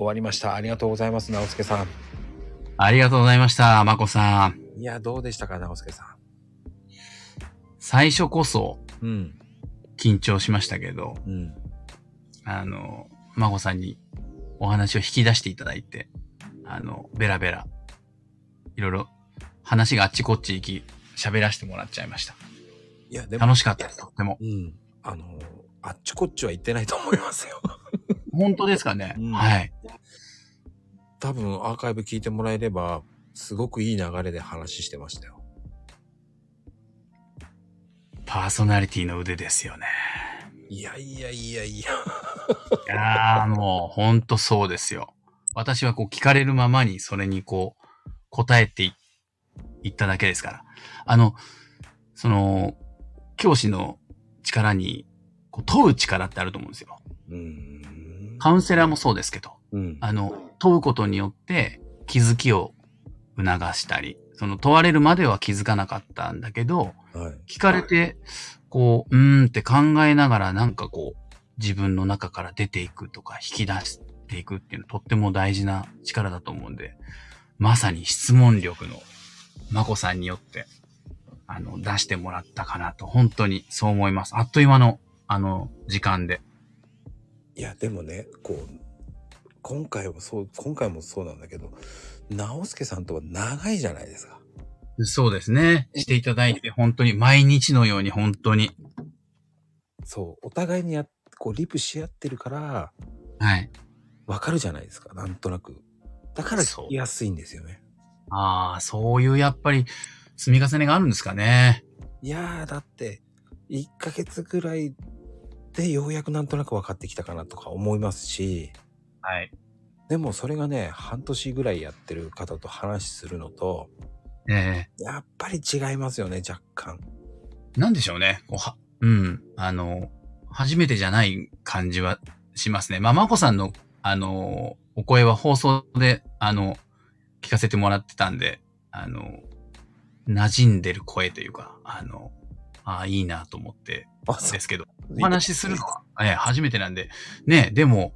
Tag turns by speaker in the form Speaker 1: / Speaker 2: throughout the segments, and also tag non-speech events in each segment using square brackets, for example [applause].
Speaker 1: 終わりました。ありがとうございます、直輔さん。
Speaker 2: ありがとうございました、まこさん。
Speaker 1: いや、どうでしたか、直輔さ
Speaker 2: 最初こそ
Speaker 1: ん。うん。
Speaker 2: 緊張しましたけど、
Speaker 1: うん。
Speaker 2: あの、まこさんにお話を引き出していただいて、あの、ベラベラ、いろいろ話があっちこっち行き、喋らせてもらっちゃいました。
Speaker 1: いや、でも、
Speaker 2: 楽しかったです、とっても。
Speaker 1: うん。あの、あっちこっちは行ってないと思いますよ。
Speaker 2: 本当ですかね、
Speaker 1: うん
Speaker 2: はい。
Speaker 1: 多分、アーカイブ聞いてもらえれば、すごくいい流れで話してましたよ。
Speaker 2: パーソナリティの腕ですよね。
Speaker 1: いやいやいやいや。
Speaker 2: いやー、もう、ほんとそうですよ。私はこう聞かれるままにそれにこう答えていいっただけですから。あの、その、教師の力にこう問う力ってあると思うんですよ。
Speaker 1: うーん。
Speaker 2: カウンセラーもそうですけど、
Speaker 1: うん。
Speaker 2: あの、問うことによって気づきを促したり、その問われるまでは気づかなかったんだけど、
Speaker 1: はい。
Speaker 2: 聞かれて、こう、うーんって考えながらなんかこう、自分の中から出ていくとか引き出していくっていうのはとっても大事な力だと思うんで、まさに質問力のまこさんによって、あの、出してもらったかなと、本当にそう思います。あっという間の、あの、時間で。
Speaker 1: いや、でもね、こう、今回もそう、今回もそうなんだけど、直輔さんとは長いじゃないですか。
Speaker 2: そうですね。していただいて、本当に毎日のように本当に。
Speaker 1: そう、お互いにや、こう、リプし合ってるから、
Speaker 2: はい。
Speaker 1: わかるじゃないですか、なんとなく。だから
Speaker 2: そう
Speaker 1: 聞きやすいんですよね。
Speaker 2: ああ、そういうやっぱり積み重ねがあるんですかね。
Speaker 1: いやー、だって、1ヶ月ぐらいでようやくなんとなく分かってきたかなとか思いますし、
Speaker 2: はい。
Speaker 1: でもそれがね、半年ぐらいやってる方と話するのと、
Speaker 2: ええ
Speaker 1: やっぱり違いますよね、若干。
Speaker 2: なんでしょうね。こうは、うん。あの、初めてじゃない感じはしますね。まあ、まこさんの、あの、お声は放送で、あの、聞かせてもらってたんで、あの、馴染んでる声というか、あの、ああ、いいなと思って
Speaker 1: あ、
Speaker 2: ですけど、
Speaker 1: う
Speaker 2: お話しするのは、ええ、初めてなんで、ね、でも、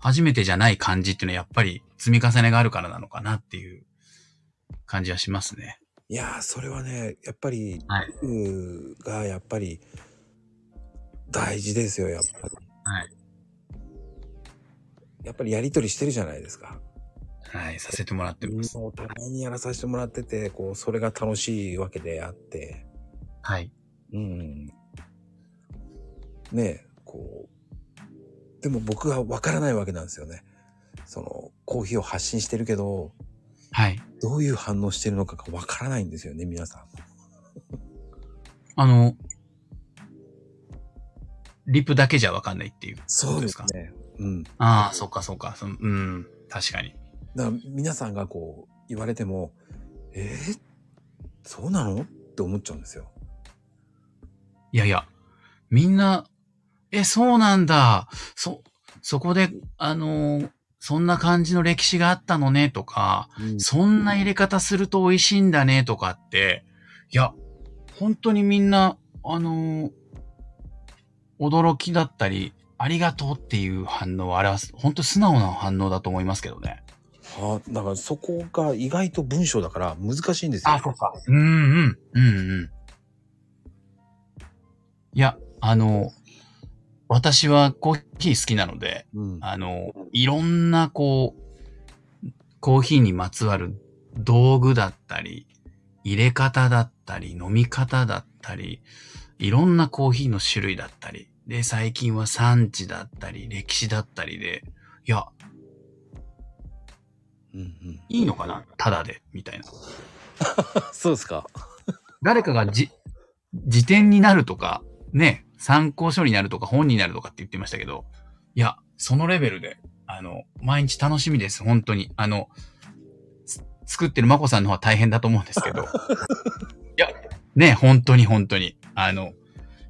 Speaker 2: 初めてじゃない感じっていうのはやっぱり積み重ねがあるからなのかなっていう感じはしますね。
Speaker 1: いやー、それはね、やっぱり、
Speaker 2: はい
Speaker 1: が、やっぱり、大事ですよ、やっぱり。
Speaker 2: はい。
Speaker 1: やっぱりやりとりしてるじゃないですか。
Speaker 2: はい、させてもらってます。
Speaker 1: お互いにやらさせてもらってて、こう、それが楽しいわけであって、
Speaker 2: はい。
Speaker 1: うん。ねえ、こう、でも僕はわからないわけなんですよね。その、コーヒーを発信してるけど、
Speaker 2: はい。
Speaker 1: どういう反応してるのかがわからないんですよね、皆さん。
Speaker 2: あの、リプだけじゃわかんないっていう。
Speaker 1: そう
Speaker 2: ですか
Speaker 1: ね。うん。
Speaker 2: ああ、そっかそっか。うん、確かに。
Speaker 1: だから皆さんがこう言われても、えー、そうなの？って思っちゃうんですよ。
Speaker 2: いやいや、みんな、え、そうなんだ。そ、そこで、あのーそんな感じの歴史があったのねとか、そんな入れ方すると美味しいんだねとかって、いや、本当にみんな、あのー驚きだったり、ありがとうっていう反応は、あれは本当素直な反応だと思いますけどね。
Speaker 1: はあ、だからそこが意外と文章だから難しいんですよ。
Speaker 2: うか。うんうん、うんうん。いや、あの、私はコーヒー好きなので、
Speaker 1: うん。
Speaker 2: あの、いろんなこう、コーヒーにまつわる道具だったり、入れ方だったり、飲み方だったり、いろんなコーヒーの種類だったり、で、最近は産地だったり、歴史だったりで、いや、
Speaker 1: うんうん、
Speaker 2: いいのかな？ただで、みたいな。[laughs]
Speaker 1: そうですか。
Speaker 2: 誰かがじ、辞典になるとか、ね、参考書になるとか本になるとかって言ってましたけど、いや、そのレベルで、あの、毎日楽しみです、本当に。あの、つ作ってるまこさんの方は大変だと思うんですけど。[laughs] いや、ね、本当に本当に。あの、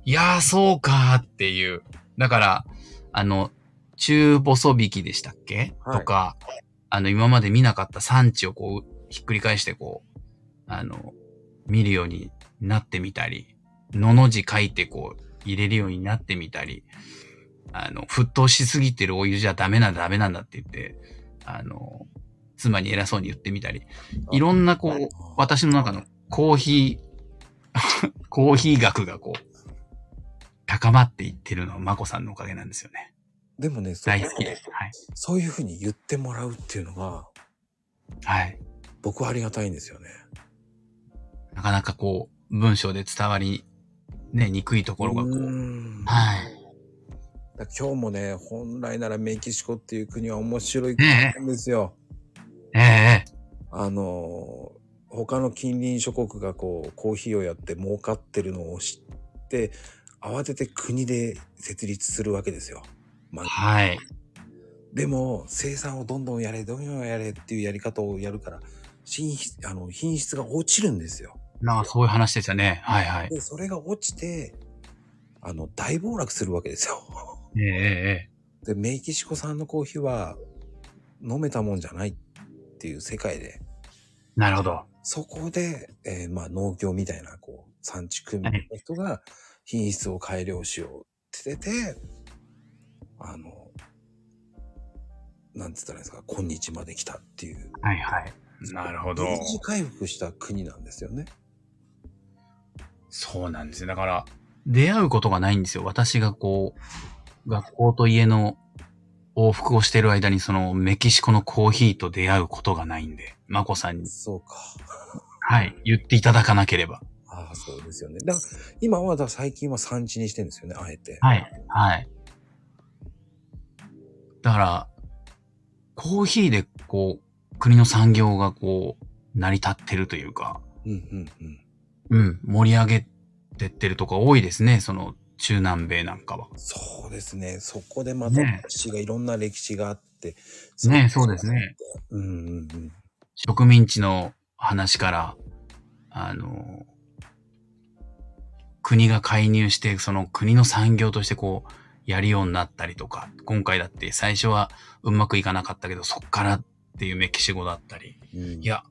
Speaker 2: いやー、そうかーっていう。だから、あの、中細引きでしたっけ、
Speaker 1: はい
Speaker 2: とか、あの、今まで見なかった産地をこう、ひっくり返してこう、あの、見るようになってみたり、のの字書いてこう、入れるようになってみたり、あの、沸騰しすぎてるお湯じゃダメなんだ、ダメなんだって言って、あの、妻に偉そうに言ってみたり、いろんなこう、私の中のコーヒー、[laughs] コーヒー学がこう、高まっていってるのは、まこさんのおかげなんですよね。
Speaker 1: でもね、そう
Speaker 2: 大好きです。はい。
Speaker 1: そういうふうに言ってもらうっていうのが、
Speaker 2: はい。
Speaker 1: 僕はありがたいんですよね。
Speaker 2: なかなかこう、文章で伝わり、ね、にくいところがこ
Speaker 1: うー
Speaker 2: う。
Speaker 1: ん
Speaker 2: はい。
Speaker 1: だ今日もね、本来ならメキシコっていう国は面白い国なんですよ。
Speaker 2: ええ
Speaker 1: あのー他の近隣諸国がこう、コーヒーをやって儲かってるのを知って、慌てて国で設立するわけですよ。まあ、
Speaker 2: はい。
Speaker 1: でも、生産をどんどんやれ、どんどんやれっていうやり方をやるから、品質、あの、品質が落ちるんですよ。
Speaker 2: まあ、そういう話ですよね。はいはい。
Speaker 1: で、それが落ちて、あの、大暴落するわけですよ。
Speaker 2: ええええ
Speaker 1: で、メキシコ産のコーヒーは飲めたもんじゃないっていう世界で、
Speaker 2: なるほど。
Speaker 1: そこで、えーまあ農協みたいな、こう、産地組合の人が品質を改良しようって言ってて、あの、なんつったらいいんですか、今日まで来たっていう、
Speaker 2: はいはい。なるほど。
Speaker 1: V 字回復した国なんですよね。
Speaker 2: そうなんですよ。だから、出会うことがないんですよ。私がこう、学校と家の往復をしてる間に、そのメキシコのコーヒーと出会うことがないんで、マコさんに、
Speaker 1: そうか。
Speaker 2: はい、言っていただかなければ。
Speaker 1: ああ、そうですよね。だから、今は、だ最近は産地にしてるんですよね、あえて。
Speaker 2: はい、はい。だから、コーヒーでこう、国の産業がこう、成り立ってるというか、
Speaker 1: うんうんうん。
Speaker 2: うん、盛り上げてってるとこ多いですね、その中南米なんかは。
Speaker 1: そうですね。そこでまた
Speaker 2: ね
Speaker 1: 歴史が、いろんな歴史があって。
Speaker 2: ねそうですね。
Speaker 1: うんうんうん。
Speaker 2: 植民地の話から、あの、国が介入して、その国の産業としてこう、やるようになったりとか、今回だって最初はうまくいかなかったけど、そっからっていうメキシコだったり。
Speaker 1: うん
Speaker 2: いや、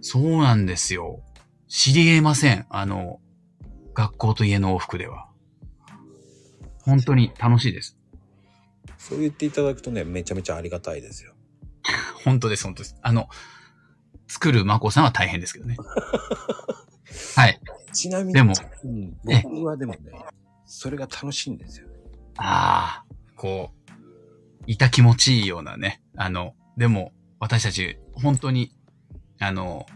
Speaker 2: そうなんですよ。知り得ません。あの、学校と家の往復では。本当に楽しいです。
Speaker 1: そう言っていただくとね、めちゃめちゃありがたいですよ。[laughs]
Speaker 2: 本当です、本当です。あの、作るマコさんは大変ですけどね。[laughs] はい。
Speaker 1: ちなみに、
Speaker 2: でも
Speaker 1: うん、
Speaker 2: え
Speaker 1: 僕はでもね、それが楽しいんですよね。
Speaker 2: ああ、こう、いた気持ちいいようなね。あの、でも、私たち、本当に、あの、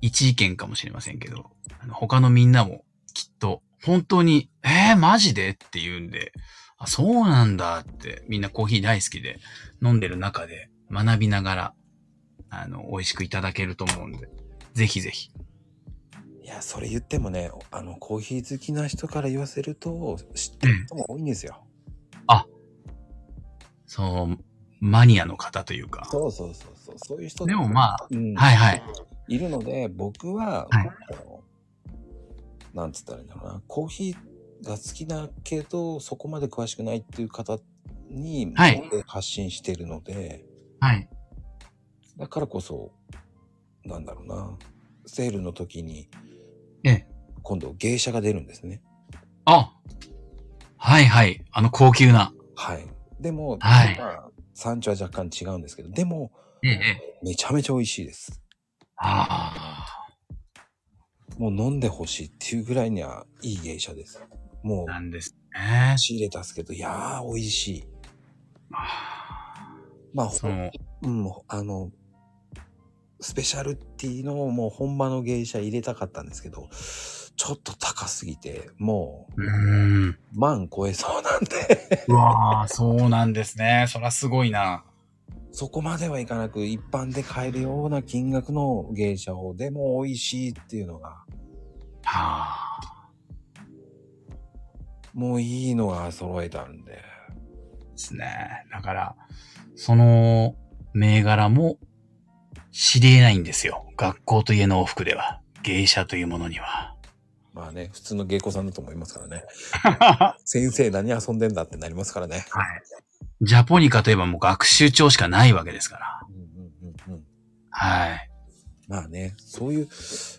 Speaker 2: 一意見かもしれませんけど、あの他のみんなもきっと、本当に、えー、マジで？って言うんで、あ、そうなんだって、みんなコーヒー大好きで飲んでる中で学びながら、あの、美味しくいただけると思うんで、ぜひぜひ。
Speaker 1: いや、それ言ってもね、あの、コーヒー好きな人から言わせると、知ってる人も多いんですよ。
Speaker 2: そう、マニアの方というか。
Speaker 1: そうそうそうそう。そういう人
Speaker 2: でもまあ、
Speaker 1: うん、
Speaker 2: はいはい。
Speaker 1: いるので、僕は、
Speaker 2: はい
Speaker 1: なんつったらいいんだろうな、コーヒーが好きだけど、そこまで詳しくないっていう方に、
Speaker 2: はい
Speaker 1: 発信してるので、
Speaker 2: はい。
Speaker 1: だからこそ、なんだろうな、セールの時に、
Speaker 2: ええ。
Speaker 1: 今度芸者が出るんですね。
Speaker 2: あはいはい。あの高級な。
Speaker 1: はい。でも、
Speaker 2: はい
Speaker 1: まあ産地は若干違うんですけど、でも、
Speaker 2: ええ、ええ。
Speaker 1: めちゃめちゃ美味しいです。
Speaker 2: あ
Speaker 1: もう飲んでほしいっていうぐらいにはいい芸者です。も
Speaker 2: あ。
Speaker 1: う、
Speaker 2: なんですね。
Speaker 1: 仕入れたすけど、いやー、美味しい。
Speaker 2: あ
Speaker 1: まあ、
Speaker 2: ーその、
Speaker 1: うん、あの、スペシャルティのもう本場の芸者入れたかったんですけど、ちょっと高すぎて、も
Speaker 2: うーん。
Speaker 1: う万超えそうなんで、
Speaker 2: うわあ、そうなんですね。そらすごいな。
Speaker 1: そこまではいかなく一般で買えるような金額の芸者を、でも美味しいっていうのが、
Speaker 2: はあ。
Speaker 1: もういいのが揃えたんで、
Speaker 2: ですね。だから、その銘柄も知り得ないんですよ。学校と家の往復では。芸者というものには。
Speaker 1: まあね、普通の芸妓さんだと思いますからね。
Speaker 2: は [laughs]
Speaker 1: 先生何遊んでんだってなりますからね。
Speaker 2: い。ジャポニカといえばもう学習帳しかないわけですから。
Speaker 1: うんうんうんうん。
Speaker 2: はい。
Speaker 1: まあね、そういう、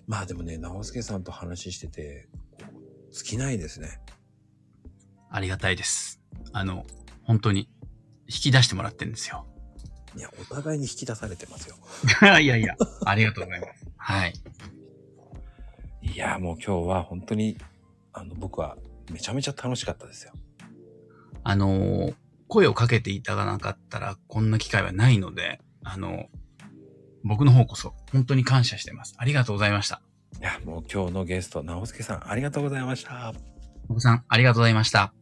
Speaker 1: まあでもね、直輔さんと話してて、尽きないですね。
Speaker 2: ありがたいです。あの、本当に引き出してもらってるんですよ。
Speaker 1: いや、お互いに引き出されてますよ。[laughs]
Speaker 2: いやいや、ありがとうございます。はい。
Speaker 1: いや、もう今日は本当に、あの、僕はめちゃめちゃ楽しかったですよ。
Speaker 2: あのー声をかけていただかなかったら、こんな機会はないので、あの僕の方こそ、本当に感謝してます。ありがとうございました。
Speaker 1: いや、もう今日のゲスト、直輔さん、ありがとうございました。
Speaker 2: お子さん、ありがとうございました。